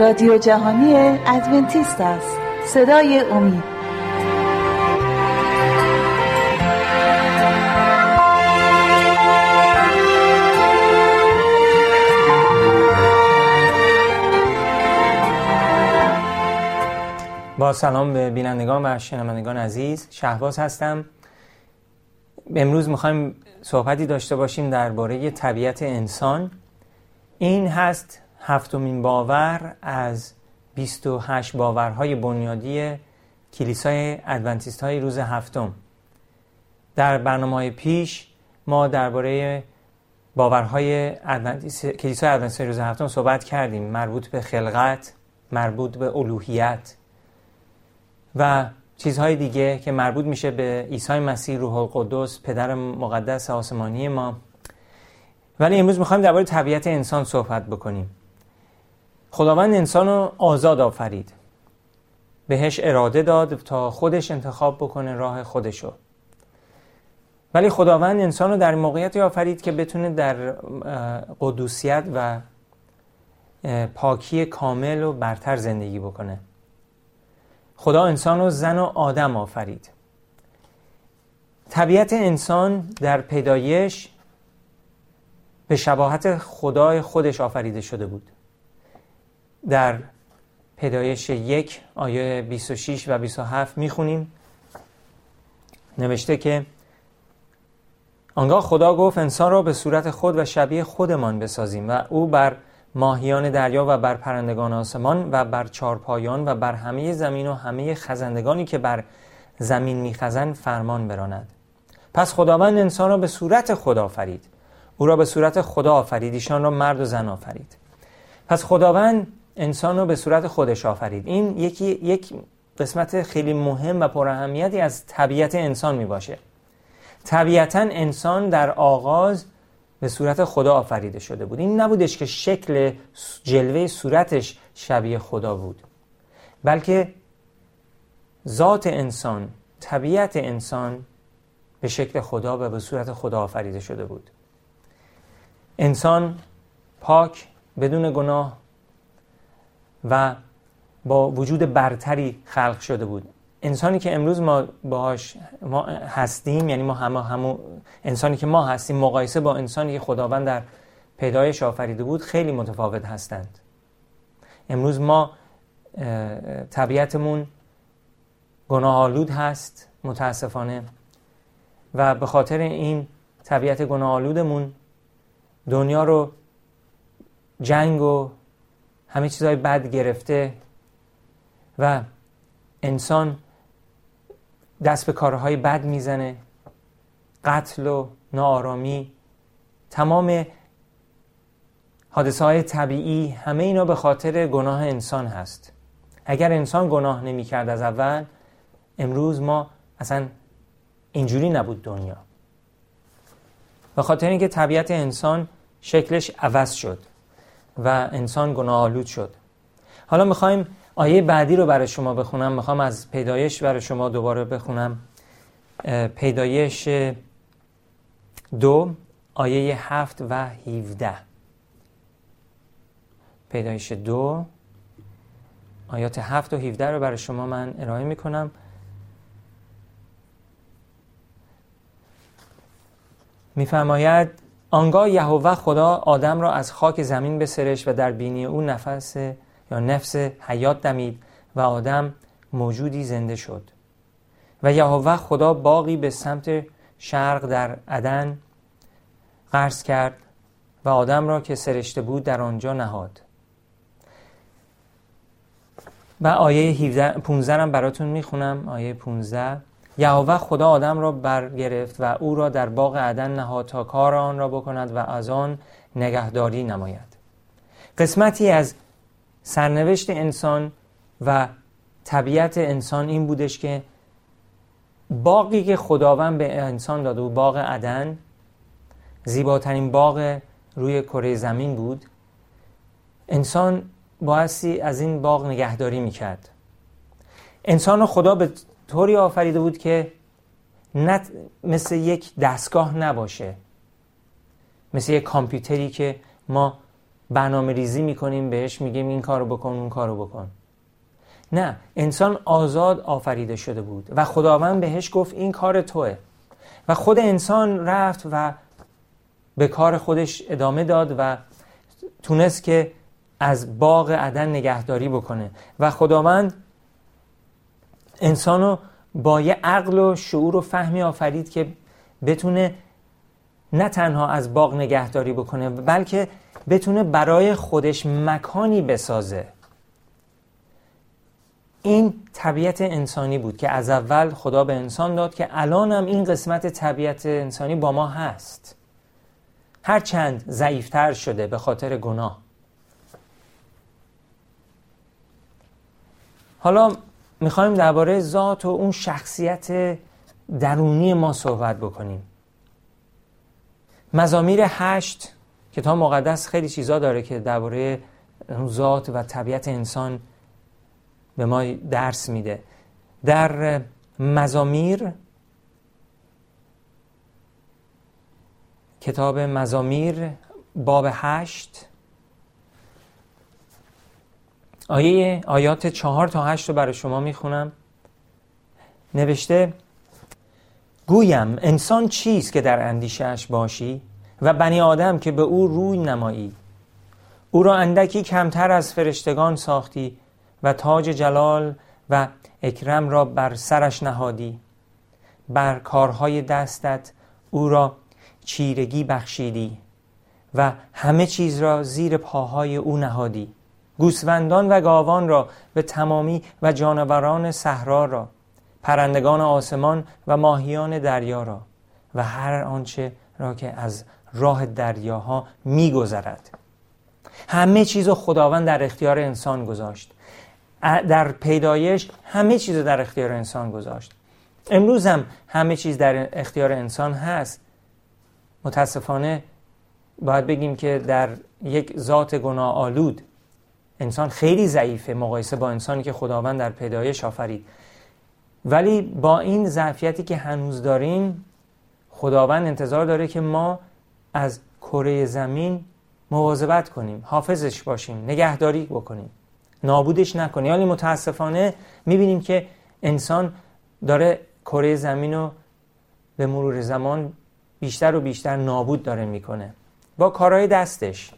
رادیو جهانی ادونتیست است. صدای امید. با سلام به بینندگان و شنوندگان عزیز. شهباز هستم. امروز می‌خوایم صحبتی داشته باشیم درباره طبیعت انسان. این هست هفتمین باور از 28 باورهای بنیادی کلیسای ادونتیست های روز هفتم. در برنامه پیش ما درباره باورهای کلیسای ادونتیست روز هفتم صحبت کردیم. مربوط به خلقت مربوط به الوهیت و چیزهای دیگه که مربوط میشه به عیسی مسیح روح القدس پدر مقدس آسمانی ما. ولی امروز می‌خوایم درباره طبیعت انسان صحبت بکنیم. خداوند انسان رو آزاد آفرید. بهش اراده داد تا خودش انتخاب بکنه راه خودشو ولی خداوند انسان رو در موقعیتی آفرید که بتونه در قدوسیت و پاکی کامل و برتر زندگی بکنه. خدا انسان رو زن و آدم آفرید. طبیعت انسان در پیدایش به شباهت خدای خودش آفریده شده بود. در پیدایش یک آیه 26 و 27 می‌خونیم. نوشته که آنگاه خدا گفت انسان را به صورت خود و شبیه خودمان بسازیم و او بر ماهیان دریا و بر پرندگان آسمان و بر چارپایان و بر همه زمین و همه خزندگانی که بر زمین میخزند فرمان براند. پس خداوند انسان را به صورت خدا آفرید. او را به صورت خدا آفرید. ایشان را مرد و زن آفرید. پس خداوند انسان رو به صورت خودش آفرید. این یکی یک قسمت خیلی مهم و پراهمیتی از طبیعت انسان می باشه طبیعتا انسان در آغاز به صورت خدا آفریده شده بود. این نبودش که شکل جلوه صورتش شبیه خدا بود. بلکه ذات انسان طبیعت انسان به شکل خدا و به صورت خدا آفریده شده بود. انسان پاک بدون گناه و با وجود برتری خلق شده بود. انسانی که امروز ما باهاش ما هستیم یعنی ما همه همو انسانی که ما هستیم مقایسه با انسانی که خداوند در پیدایش آفریده بود خیلی متفاوت هستند. امروز ما طبیعتمون گناه آلود هست متاسفانه. و به خاطر این طبیعت گناه آلودمون دنیا رو جنگ و همه چیزهای بد گرفته و انسان دست به کارهای بد می‌زنه قتل و ناآرامی تمام حادثه های طبیعی همه اینا به خاطر گناه انسان هست. اگر انسان گناه نمی کرد از اول امروز ما اصلا اینجوری نبود دنیا. به خاطر اینکه طبیعت انسان شکلش عوض شد. و انسان گناه آلود شد. حالا می‌خوایم آیه بعدی رو برای شما بخونم. می‌خوام از پیدایش برای شما دوباره بخونم. پیدایش دو آیه هفت و هیوده پیدایش دو آیات هفت و هیوده رو برای شما من ارائه می‌کنم. میفرماید آنگاه یهوه خدا آدم را از خاک زمین بسرش و در بینی او نفس یا نفس حیات دمید و آدم موجودی زنده شد. و یهوه خدا باقی به سمت شرق در عدن قرض کرد و آدم را که سرشته بود در آنجا نهاد. و آیه 15 هم براتون می‌خونم. آیه 15 یهوه خدا آدم را برگرفت و او را در باغ عدن نهاد تا کار آن را بکند و از آن نگهداری نماید. قسمتی از سرنوشت انسان و طبیعت انسان این بودش که باقی که خداوند به انسان داده بود باغ عدن زیباترین باغ روی کره زمین بود انسان بایستی از این باغ نگهداری می‌کرد. انسان خدا به طوری آفریده بود که نت مثل یک دستگاه نباشه. مثل یک کامپیوتری که ما برنامه ریزی می‌کنیم بهش میگیم این کارو بکن اون کارو بکن. نه انسان آزاد آفریده شده بود و خداوند بهش گفت این کار توه. و خود انسان رفت و به کار خودش ادامه داد و تونست که از باغ عدن نگهداری بکنه. و خداوند انسانو با یه عقل و شعور و فهمی آفرید که بتونه نه تنها از باغ نگهداری بکنه بلکه بتونه برای خودش مکانی بسازه. این طبیعت انسانی بود که از اول خدا به انسان داد که الان هم این قسمت طبیعت انسانی با ما هست. هرچند ضعیفتر شده به خاطر گناه. حالا می‌خوایم درباره ذات و اون شخصیت درونی ما صحبت بکنیم. مزامیر هشت کتاب مقدس خیلی چیزا داره که درباره ذات و طبیعت انسان به ما درس میده. در مزامیر کتاب مزامیر باب هشت آیه آیات چهار تا هشت رو برای شما می‌خونم. نوشته گویم انسان چیست که در اندیشهش باشی و بنی آدم که به او روی نمایی؟ او را اندکی کمتر از فرشتگان ساختی و تاج جلال و اکرم را بر سرش نهادی. بر کارهای دستت او را چیرگی بخشیدی و همه چیز را زیر پاهای او نهادی. گوسفندان و گاوان را به تمامی و جانوران صحرا را پرندگان آسمان و ماهیان دریا را و هر آنچه را که از راه دریاها میگذرد. همه چیز خداوند در اختیار انسان گذاشت. در پیدایش همه چیز در اختیار انسان گذاشت. امروز هم همه چیز در اختیار انسان هست. متاسفانه باید بگیم که در یک ذات گناه آلود انسان خیلی ضعیفه مقایسه با انسانی که خداوند در پیدایش آفرید. ولی با این ضعفیتی که هنوز داریم خداوند انتظار داره که ما از کره زمین مواظبت کنیم حافظش باشیم نگهداری بکنیم. نابودش نکنیم. ولی متاسفانه می‌بینیم که انسان داره کره زمین رو به مرور زمان بیشتر و بیشتر نابود داره می‌کنه. با کارهای دستش.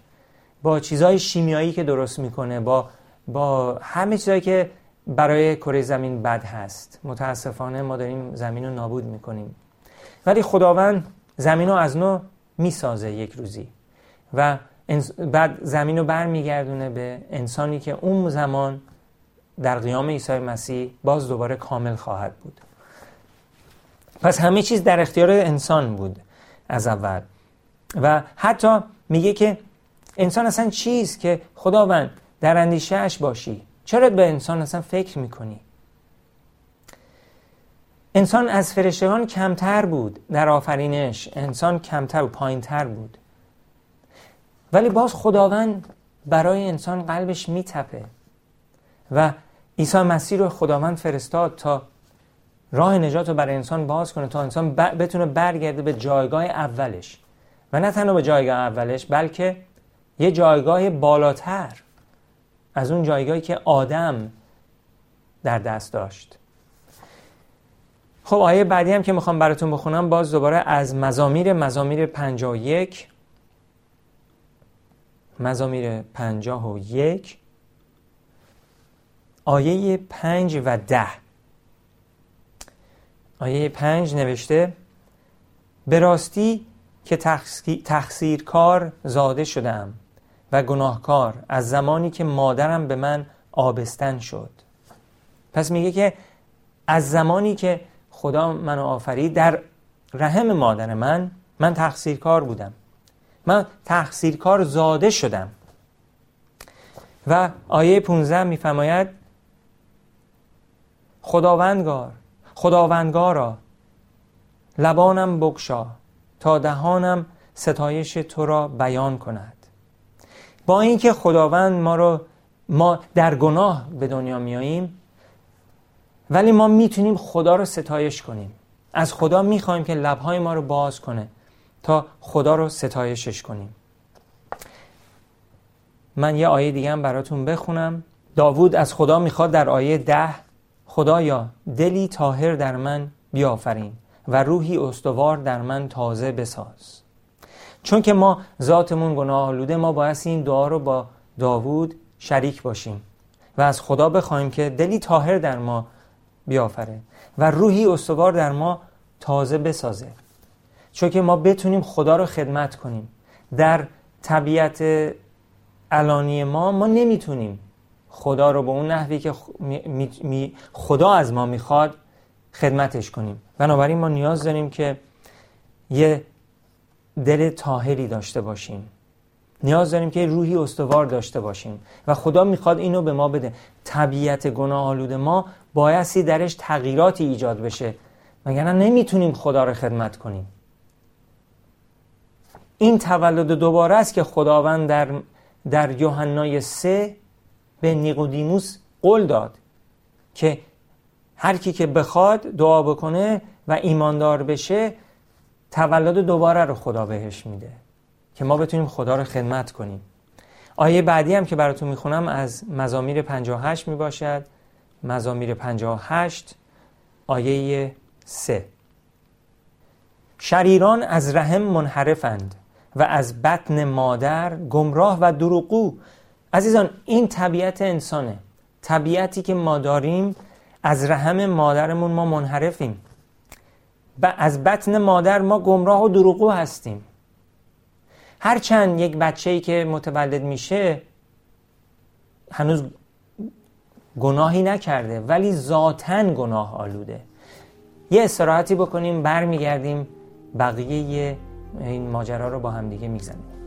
با چیزهای شیمیایی که درست می‌کنه با با همه چیزهایی که برای کره زمین بد هست. متاسفانه ما داریم زمین رو نابود می‌کنیم. ولی خداوند زمین رو از نو می‌سازه یک روزی. و بعد زمین رو برمیگردونه به انسانی که اون زمان در قیام عیسی مسیح باز دوباره کامل خواهد بود. پس همه چیز در اختیار انسان بود از اول. و حتی میگه که انسان اصلا چیست که خداوند در اندیشهش باشی؟ چرا به انسان اصلا فکر می‌کنی؟ انسان از فرشتگان کمتر بود در آفرینش. انسان کمتر و پایینتر بود. ولی باز خداوند برای انسان قلبش میتپه و عیسی مسیح رو خداوند فرستاد تا راه نجات رو برای انسان باز کنه تا انسان بتونه برگرده به جایگاه اولش. و نه تنها به جایگاه اولش بلکه یه جایگاه بالاتر از اون جایگاهی که آدم در دست داشت. خب آیه بعدی هم که می‌خوام براتون بخونم باز دوباره از مزامیر مزامیر 51 مزامیر 51 آیه 5 و 10 آیه 5 نوشته به راستی که تقصیر کار زاده شدم و گناهکار از زمانی که مادرم به من آبستن شد. پس میگه که از زمانی که خدا منو آفرید در رحم مادر من من تقصیرکار بودم. من تقصیرکار زاده شدم. و آیه 15 میفرماید خداوندگار خداوندگارا لبانم بگشا تا دهانم ستایش تو را بیان کند. با اینکه خداوند ما رو ما در گناه به دنیا میاییم ولی ما می‌تونیم خدا رو ستایش کنیم. از خدا می‌خوایم که لبهای ما رو باز کنه تا خدا رو ستایشش کنیم. من یه آیه دیگه هم براتون بخونم. داوود از خدا می‌خواد در آیه ده خدایا دلی تاهر در من بیافرین و روحی استوار در من تازه بساز. چون که ما ذاتمون گناه آلوده ما باید این دعا رو با داوود شریک باشیم و از خدا بخوایم که دلی تاهر در ما بیافره و روحی استوار در ما تازه بسازه. چون که ما بتونیم خدا رو خدمت کنیم. در طبیعت علانی ما ما نمی‌تونیم خدا رو به اون نحوی که خدا از ما می‌خواد خدمتش کنیم. بنابراین ما نیاز داریم که یه دل تاهری داشته باشیم. نیاز داریم که روحی استوار داشته باشیم و خدا می‌خواد اینو به ما بده. طبیعت گناه آلود ما بایستی درش تغییراتی ایجاد بشه. مگر نمی‌تونیم خدا رو خدمت کنیم. این تولد دوباره است که خداوند در در یوحنای سه به نیقودیموس قول داد که هر کی که بخواد دعا بکنه و ایماندار بشه تولد دوباره رو خدا بهش میده که ما بتونیم خدا رو خدمت کنیم. آیه بعدی هم که براتون می‌خونم از مزامیر 58 می‌باشد. مزامیر 58 آیه 3 شریران از رحم منحرفند و از بطن مادر گمراه و دروغو عزیزان این طبیعت انسانه. طبیعتی که ما داریم از رحم مادرمون ما منحرفیم. از بطن مادر ما گمراه و دروغو هستیم. هرچند یک بچه ای که متولد میشه هنوز گناهی نکرده ولی ذاتا گناه آلوده. یه استراحتی بکنیم برمیگردیم بقیه این ماجرا رو با هم دیگه می‌زنیم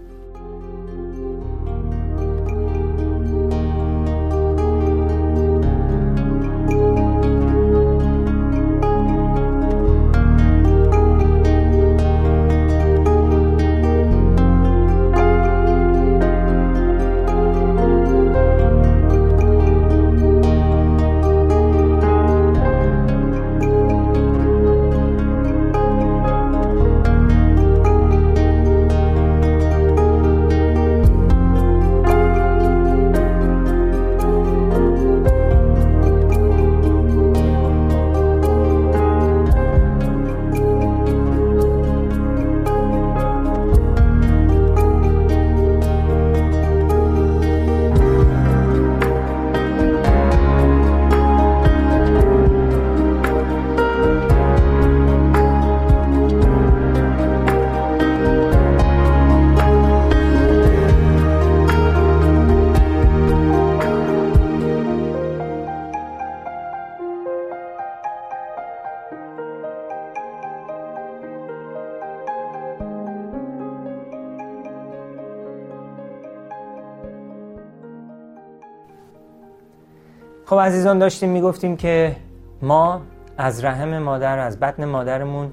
خب عزیزان داشتیم می‌گفتیم که ما از رحم مادر از بطن مادرمون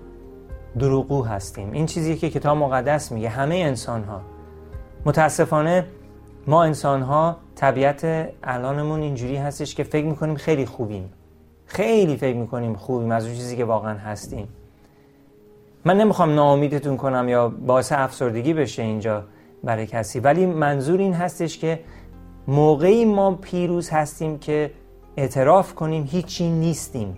دروغو هستیم. این چیزی که کتاب مقدس میگه. همه انسان ها متاسفانه ما انسان ها طبیعت الانمون اینجوری هستش که فکر می‌کنیم خیلی خوبیم. خیلی فکر می‌کنیم خوبیم از اون چیزی که واقعا هستیم. من نمی‌خوام ناامیدتون کنم یا باعث افسردگی بشه اینجا برای کسی ولی منظور این هستش که موقعی ما پیروز هستیم که اعتراف کنیم هیچی نیستیم.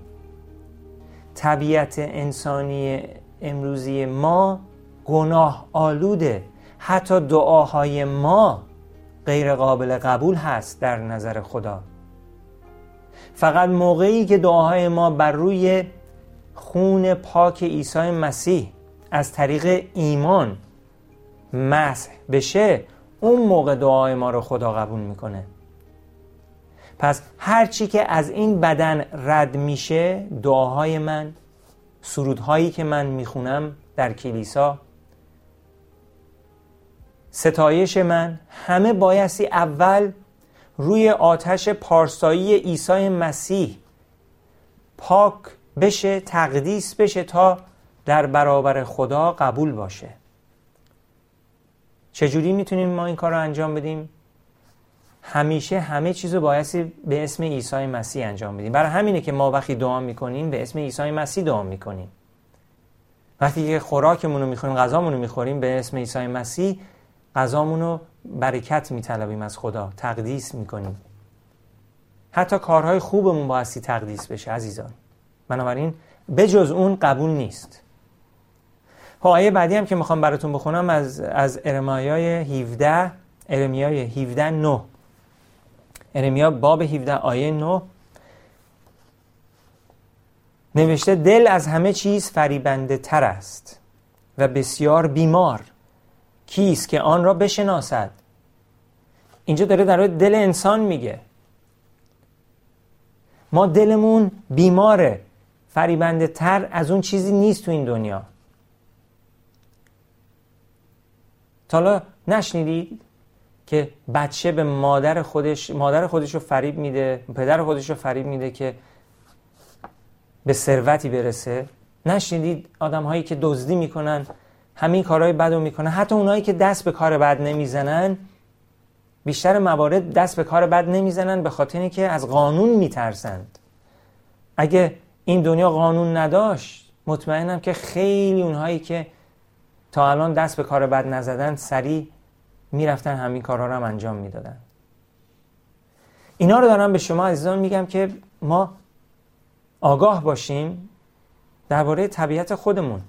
طبیعت انسانی امروزی ما گناه آلوده. حتی دعاهای ما غیر قابل قبول هست در نظر خدا. فقط موقعی که دعاهای ما بر روی خون پاک عیسی مسیح از طریق ایمان مسح بشه اون موقع دعای ما رو خدا قبول می‌کنه. پس هرچی که از این بدن رد میشه دعاهای من سرودهایی که من می‌خونم در کلیسا ستایش من همه بایستی اول روی آتش پارسایی عیسی مسیح پاک بشه تقدیس بشه تا در برابر خدا قبول باشه چجوری می‌تونیم ما این کار رو انجام بدیم؟ همیشه همه چیز رو بایستی به اسم عیسی مسیح انجام بدیم. برای همینه که ما وقتی دعا می‌کنیم به اسم عیسی مسیح دعا می‌کنیم. وقتی که خوراکمون رو می‌خوریم غذامون رو می‌خوریم به اسم عیسی مسیح غذامون رو برکت میطلبیم از خدا تقدیس می‌کنیم. حتی کارهای خوبمون بایستی تقدیس بشه عزیزان. بنابراین بجز اون قبول نیست. خب آیه بعدی هم که می‌خوام براتون بخونم از, از ارمایای 17 ارمیای 17 9 ارمیا باب 17 آیه 9 نوشته دل از همه چیز فریبنده تر است و بسیار بیمار. کیست که آن را بشناسد؟ اینجا داره در دل انسان میگه. ما دلمون بیماره فریبنده تر از اون چیزی نیست تو این دنیا. حالا نشنیدید؟ که بچه به مادر خودش مادر خودش رو فریب میده پدر خودش رو فریب میده که به ثروتی برسه. نشنیدید آدم هایی که دزدی می‌کنن همین کارهای بد رو می‌کنن حتی اونایی که دست به کار بد نمی‌زنن بیشتر موارد دست به کار بد نمی‌زنن به خاطر اینکه از قانون میترسند. اگه این دنیا قانون نداشت مطمئنم که خیلی اونهایی که تا الان دست به کار بد نزدن سریع می‌رفتن همین کارها رو هم انجام می‌دادن. اینا رو دارم به شما عزیزان میگم که ما آگاه باشیم درباره طبیعت خودمون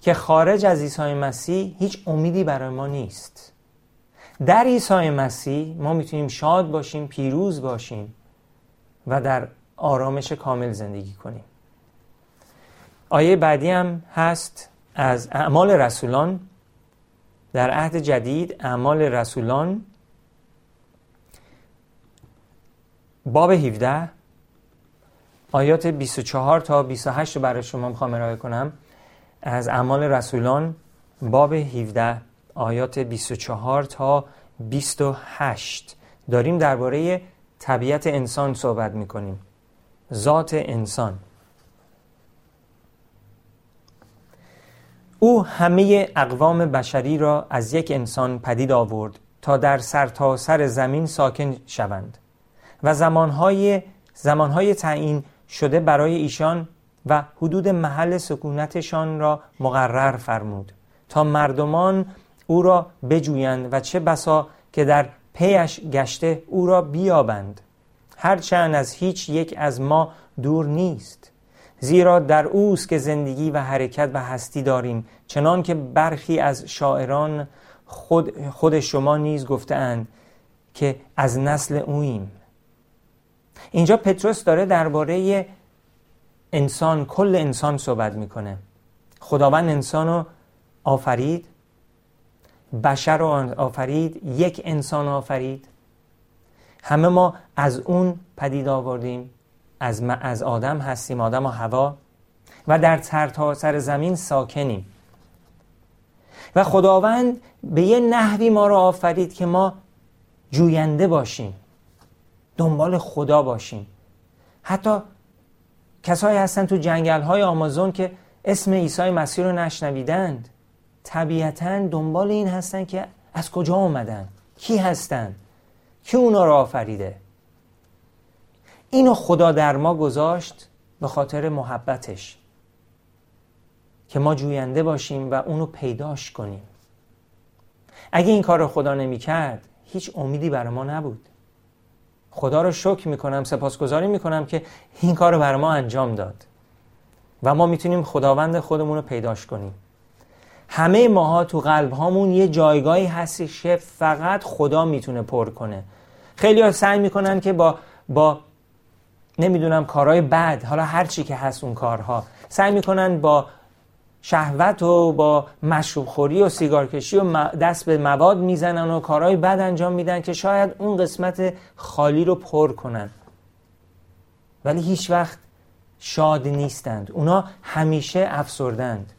که خارج از عیسی مسیح هیچ امیدی برای ما نیست. در عیسی مسیح ما می‌تونیم شاد باشیم پیروز باشیم و در آرامش کامل زندگی کنیم. آیه بعدی هم هست از اعمال رسولان در عهد جدید اعمال رسولان باب 17 آیات 24 تا 28 رو برای شما می‌خوام ارائه کنم. از اعمال رسولان باب 17 آیات 24 تا 28 داریم درباره طبیعت انسان صحبت می‌کنیم. ذات انسان. او همه اقوام بشری را از یک انسان پدید آورد تا در سرتاسر سر زمین ساکن شوند و زمانهای, زمانهای تعیین شده برای ایشان و حدود محل سکونتشان را مقرر فرمود تا مردمان او را بجویند و چه بسا که در پیش گشته او را بیابند. هرچند از هیچ یک از ما دور نیست. زیرا در اوست که زندگی و حرکت و هستی داریم چنان که برخی از شاعران خود, خود شما نیز گفتهاند که از نسل اویم اینجا پتروس داره درباره انسان کل انسان صحبت می‌کنه. خداوند انسان رو آفرید بشر رو آفرید یک انسان آفرید. همه ما از اون پدید آوردیم. از, از آدم هستیم آدم و هوا. و در سر زمین ساکنیم. و خداوند به یه نحوی ما رو آفرید که ما جوینده باشیم. دنبال خدا باشیم. حتی کسایی هستن تو جنگل های آمازون که اسم عیسی مسیح رو نشنویدند. طبیعتا دنبال این هستن که از کجا آمدن؟ کی هستن؟ کی اونا رو آفریده؟ اینو خدا در ما گذاشت به خاطر محبتش که ما جوینده باشیم و اونو پیداش کنیم. اگه این کار رو خدا نمی کرد هیچ امیدی برای ما نبود. خدا رو شکر می‌کنم سپاسگزاری می‌کنم که این کار رو برای ما انجام داد. و ما می‌تونیم خداوند خودمون رو پیداش کنیم. همه ماها تو قلب هامون یه جایگاهی هستی که فقط خدا می‌تونه پر کنه. خیلی ها سعی می‌کنن که با با نمی‌دونم کارهای بد. حالا هر چی که هست اون کارها. سعی می‌کنن با شهوت و با مشروب و سیگارکشی و دست به مواد می‌زنن و کارهای بد انجام میدن که شاید اون قسمت خالی رو پر کنن. ولی هیچ وقت شاد نیستند. اونا همیشه افسردند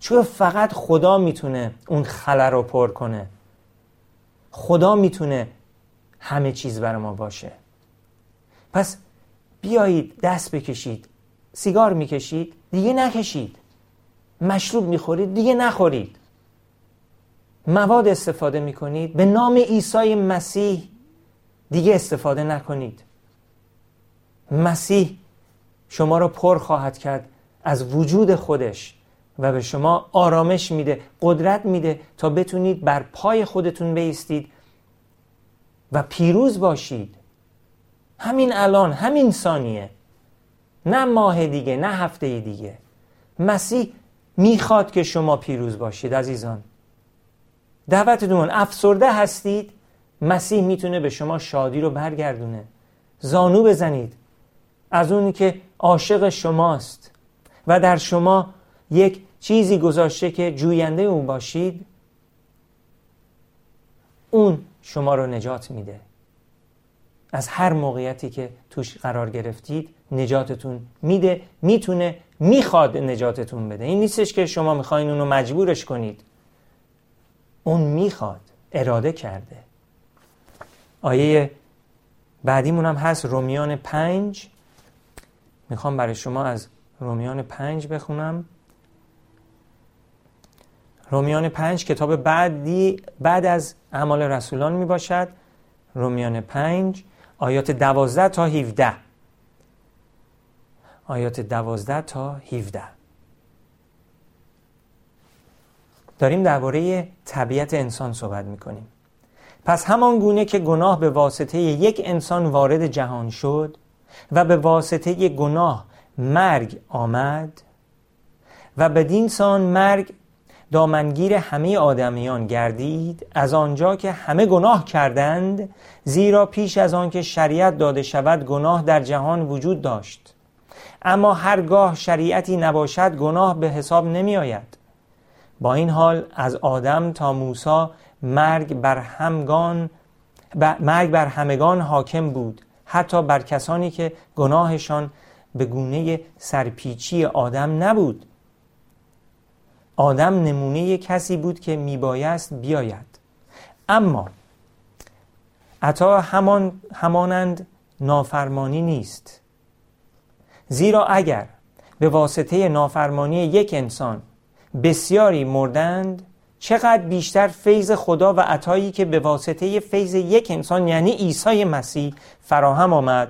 چون فقط خدا می‌تونه اون خلا رو پر کنه. خدا می‌تونه همه چیز برای ما باشه. پس بیایید دست بکشید. سیگار می‌کشید دیگه نکشید. مشروب می‌خورید دیگه نخورید. مواد استفاده می‌کنید به نام عیسی مسیح دیگه استفاده نکنید. مسیح شما را پر خواهد کرد از وجود خودش و به شما آرامش میده قدرت میده تا بتونید بر پای خودتون بیستید و پیروز باشید. همین الان همین ثانیه. نه ماه دیگه نه هفته دیگه. مسیح می‌خواد که شما پیروز باشید عزیزان. دعوتتون افسرده هستید مسیح می‌تونه به شما شادی رو برگردونه. زانو بزنید. از اونی که عاشق شماست و در شما یک چیزی گذاشته که جوینده اون باشید اون شما رو نجات میده. از هر موقعیتی که توش قرار گرفتید نجاتتون میده می‌تونه می‌خواد نجاتتون بده. این نیستش که شما می‌خواین اونو مجبورش کنید. اون می‌خواد اراده کرده. آیه بعدیمون هم هست رومیان پنج. می‌خوام برای شما از رومیان پنج بخونم. رومیان پنج کتاب بعدی بعد از اعمال رسولان می باشد رومیان پنج آیات دوازده تا هیوده آیات دوازده تا هیوده داریم درباره طبیعت انسان صحبت می کنیم پس همان گونه که گناه به واسطه یک انسان وارد جهان شد و به واسطه گناه مرگ آمد و بدین سان مرگ دامنگیر همه آدمیان گردید از آنجا که همه گناه کردند زیرا پیش از آن که شریعت داده شود گناه در جهان وجود داشت. اما هرگاه شریعتی نباشد گناه به حساب نمی آید با این حال از آدم تا موسی مرگ بر همگان مرگ بر همگان حاکم بود حتی بر کسانی که گناهشان به گونه سرپیچی آدم نبود. آدم نمونه کسی بود که میبایست بیاید. اما عطا همان همانند نافرمانی نیست. زیرا اگر به واسطه نافرمانی یک انسان بسیاری مردند چقدر بیشتر فیض خدا و عطایی که به واسطه فیض یک انسان یعنی عیسی مسیح فراهم آمد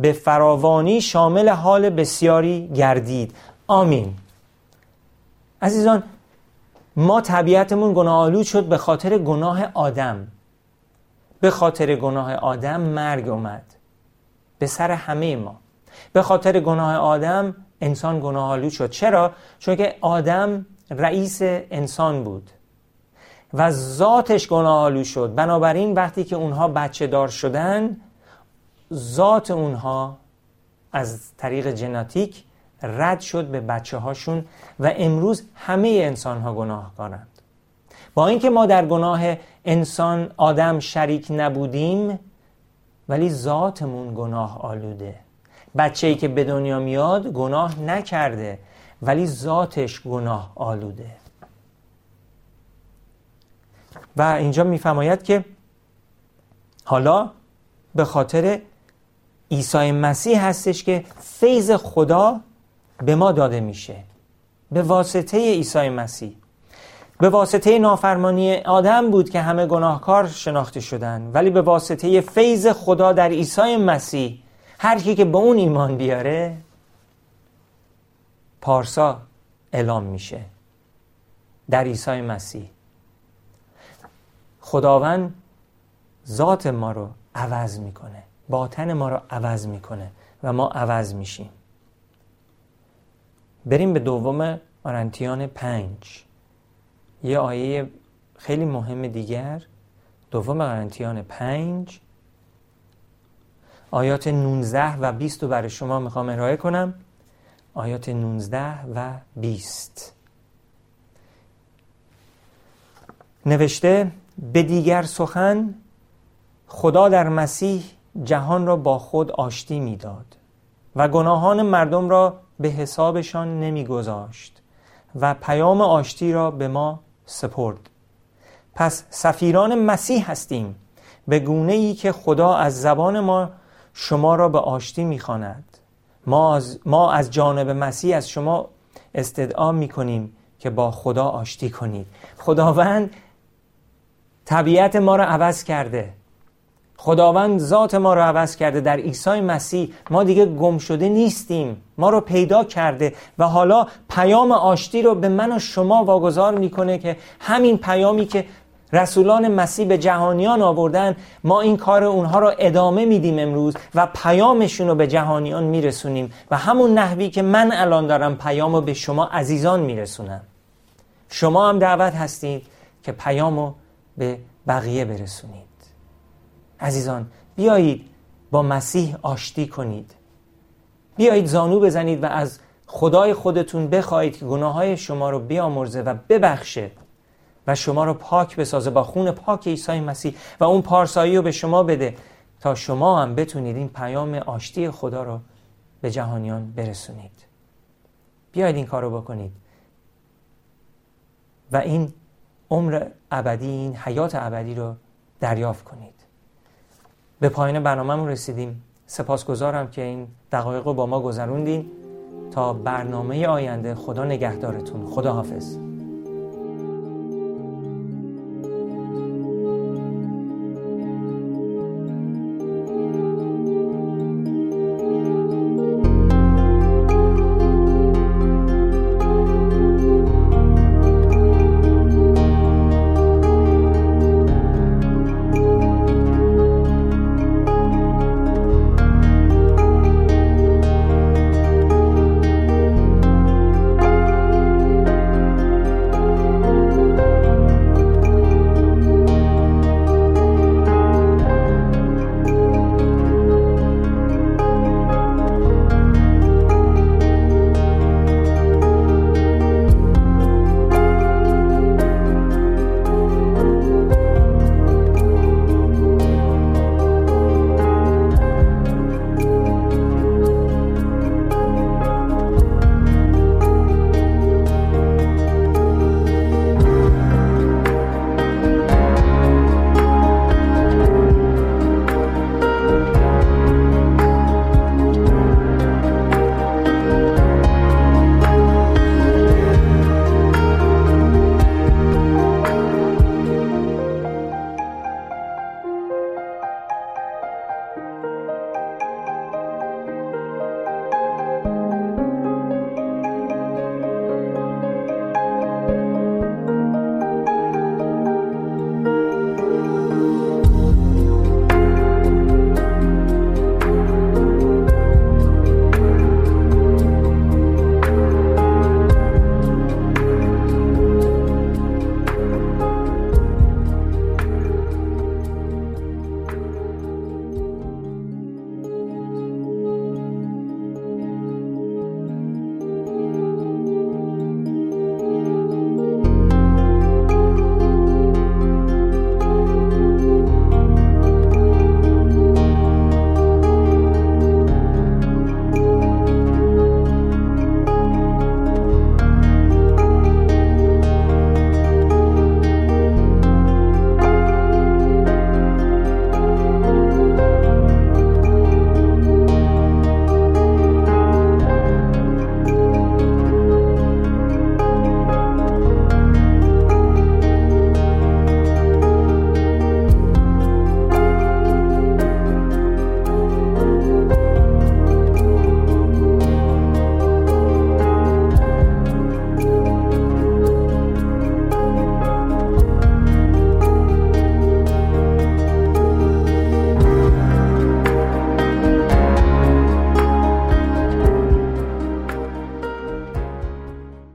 به فراوانی شامل حال بسیاری گردید. آمین. عزیزان ما طبیعتمون گناه آلود شد به خاطر گناه آدم. به خاطر گناه آدم مرگ اومد. به سر همه ما. به خاطر گناه آدم انسان گناه آلود شد. چرا؟ چون که آدم رئیس انسان بود و ذاتش گناه آلود شد. بنابراین وقتی که اونها بچه دار شدن ذات اونها از طریق جناتیک رد شد به بچه هاشون و امروز همه انسان ها گناه کارند با اینکه ما در گناه انسان آدم شریک نبودیم ولی ذاتمون گناه آلوده. بچه ای که به دنیا میاد گناه نکرده ولی ذاتش گناه آلوده. و اینجا میفرماید که حالا به خاطر عیسی مسیح هستش که فیض خدا به ما داده میشه. به واسطه عیسی مسیح. به واسطه نافرمانی آدم بود که همه گناهکار شناخته شدن. ولی به واسطه فیض خدا در عیسی مسیح هر کی که به اون ایمان بیاره پارسا اعلام میشه. در عیسی مسیح. خداوند ذات ما رو عوض می‌کنه. باطن ما رو عوض می‌کنه و ما عوض میشیم. بریم به دوم آرنتیان پنج. یه آیه خیلی مهم دیگر. دوم آرنتیان پنج. آیات 19 و 20 رو برای شما می‌خوام ارائه کنم. آیات 19 و 20 نوشته به دیگر سخن خدا در مسیح جهان را با خود آشتی می‌داد و گناهان مردم را به حسابشان نمیگذاشت و پیام آشتی را به ما سپرد. پس سفیران مسیح هستیم. به گونه ای که خدا از زبان ما شما را به آشتی می‌خواند. ما از, ما از جانب مسیح از شما استدعا می‌کنیم که با خدا آشتی کنید. خداوند طبیعت ما را عوض کرده. خداوند ذات ما رو عوض کرده. در عیسی مسیح ما دیگه گم شده نیستیم. ما رو پیدا کرده و حالا پیام آشتی رو به من و شما واگذار می‌کنه که همین پیامی که رسولان مسیح به جهانیان آوردن ما این کار اونها رو ادامه میدیم امروز و پیامشون رو به جهانیان میرسونیم و همون نحوی که من الان دارم پیام رو به شما عزیزان میرسونم. شما هم دعوت هستید که پیام رو به بقیه برسونید. عزیزان بیایید با مسیح آشتی کنید. بیایید زانو بزنید و از خدای خودتون بخواهید که گناه های شما رو بیامرزه و ببخشه و شما رو پاک بسازه با خون پاک عیسی مسیح و اون پارسایی رو به شما بده تا شما هم بتونید این پیام آشتی خدا رو به جهانیان برسونید. بیایید این کار رو بکنید. و این عمر ابدی این حیات ابدی رو دریافت کنید. به پایان برنامهمون رسیدیم. سپاسگزارم که این دقایق رو با ما گذروندین. تا برنامه آینده خدا نگهدارتون. خدا حافظ